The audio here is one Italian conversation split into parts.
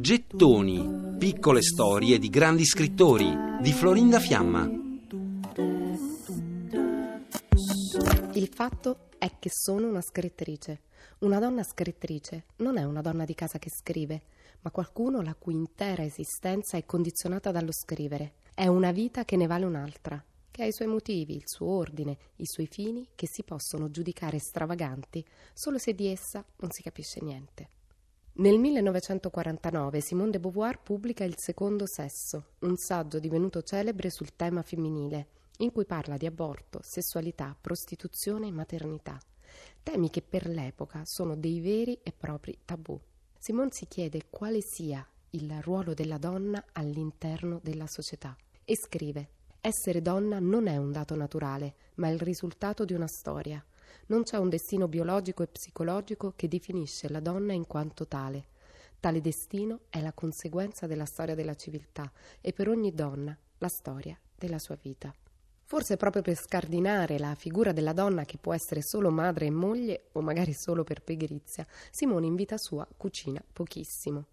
Gettoni, piccole storie di grandi scrittori di Florinda Fiamma. Il fatto è che sono una scrittrice. Una donna scrittrice non è una donna di casa che scrive, ma qualcuno la cui intera esistenza è condizionata dallo scrivere. È una vita che ne vale un'altra, che ha i suoi motivi, il suo ordine, i suoi fini che si possono giudicare stravaganti solo se di essa non si capisce niente. Nel 1949 Simone de Beauvoir pubblica Il secondo sesso, un saggio divenuto celebre sul tema femminile, in cui parla di aborto, sessualità, prostituzione e maternità, temi che per l'epoca sono dei veri e propri tabù. Simone si chiede quale sia il ruolo della donna all'interno della società e scrive Essere donna non è un dato naturale, ma il risultato di una storia. Non c'è un destino biologico e psicologico che definisce la donna in quanto tale. Tale destino è la conseguenza della storia della civiltà e per ogni donna la storia della sua vita. Forse proprio per scardinare la figura della donna che può essere solo madre e moglie o magari solo per pigrizia, Simone in vita sua cucina pochissimo.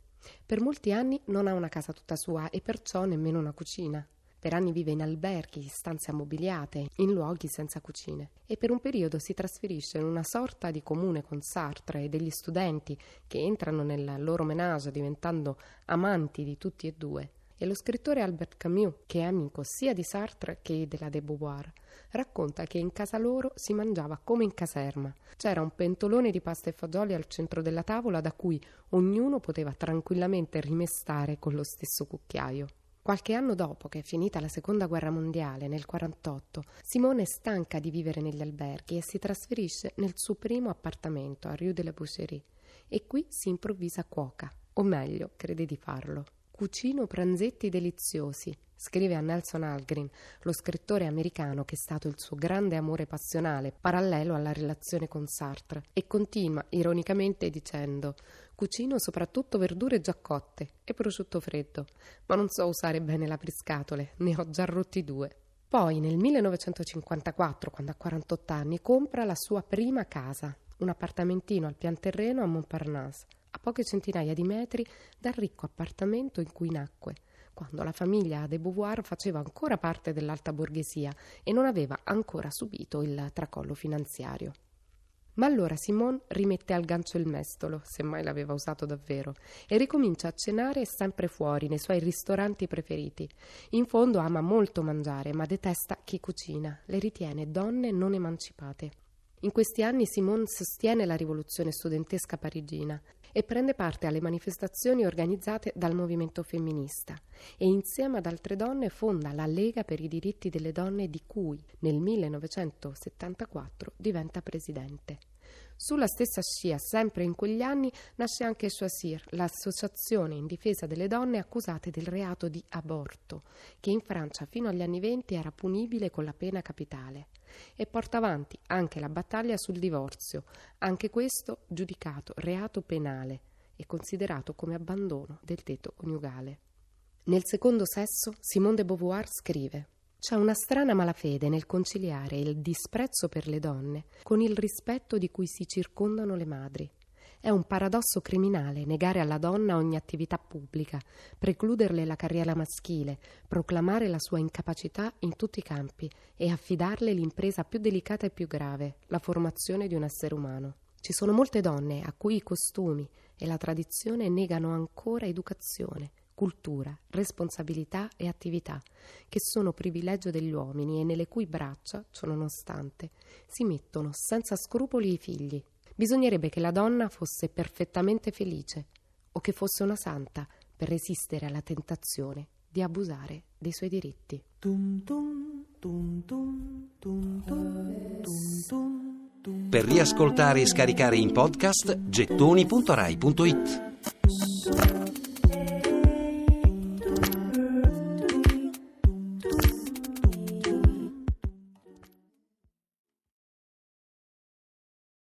Per molti anni non ha una casa tutta sua e perciò nemmeno una cucina. Per anni vive in alberghi, stanze ammobiliate, in luoghi senza cucine e per un periodo si trasferisce in una sorta di comune con Sartre e degli studenti che entrano nel loro menage diventando amanti di tutti e due. E lo scrittore Albert Camus, che è amico sia di Sartre che della de Beauvoir, racconta che in casa loro si mangiava come in caserma. C'era un pentolone di pasta e fagioli al centro della tavola da cui ognuno poteva tranquillamente rimestare con lo stesso cucchiaio. Qualche anno dopo che è finita la seconda guerra mondiale, nel 1948, Simone è stanca di vivere negli alberghi e si trasferisce nel suo primo appartamento a Rue de la Boucherie e qui si improvvisa cuoca, o meglio, crede di farlo. Cucino pranzetti deliziosi, scrive a Nelson Algren, lo scrittore americano che è stato il suo grande amore passionale, parallelo alla relazione con Sartre, e continua ironicamente dicendo Cucino soprattutto verdure già cotte e prosciutto freddo, ma non so usare bene la priscatole, ne ho già rotti due. Poi nel 1954, quando ha 48 anni, compra la sua prima casa, un appartamentino al pian terreno a Montparnasse, a poche centinaia di metri dal ricco appartamento in cui nacque, quando la famiglia de Beauvoir faceva ancora parte dell'alta borghesia e non aveva ancora subito il tracollo finanziario. Ma allora Simone rimette al gancio il mestolo, se mai l'aveva usato davvero, e ricomincia a cenare sempre fuori, nei suoi ristoranti preferiti. In fondo ama molto mangiare, ma detesta chi cucina, le ritiene donne non emancipate. In questi anni Simone sostiene la rivoluzione studentesca parigina e prende parte alle manifestazioni organizzate dal movimento femminista e insieme ad altre donne fonda la Lega per i diritti delle donne di cui nel 1974 diventa presidente. Sulla stessa scia, sempre in quegli anni, nasce anche Choisir, l'associazione in difesa delle donne accusate del reato di aborto, che in Francia fino agli anni venti era punibile con la pena capitale, e porta avanti anche la battaglia sul divorzio, anche questo giudicato reato penale e considerato come abbandono del tetto coniugale. Nel secondo sesso, Simone de Beauvoir scrive c'è una strana malafede nel conciliare il disprezzo per le donne con il rispetto di cui si circondano le madri. È un paradosso criminale negare alla donna ogni attività pubblica, precluderle la carriera maschile, proclamare la sua incapacità in tutti i campi e affidarle l'impresa più delicata e più grave, la formazione di un essere umano. Ci sono molte donne a cui i costumi e la tradizione negano ancora educazione, cultura, responsabilità e attività, che sono privilegio degli uomini e nelle cui braccia, ciononostante, si mettono senza scrupoli i figli. Bisognerebbe che la donna fosse perfettamente felice o che fosse una santa per resistere alla tentazione di abusare dei suoi diritti. Per riascoltare e scaricare in podcast gettoni.rai.it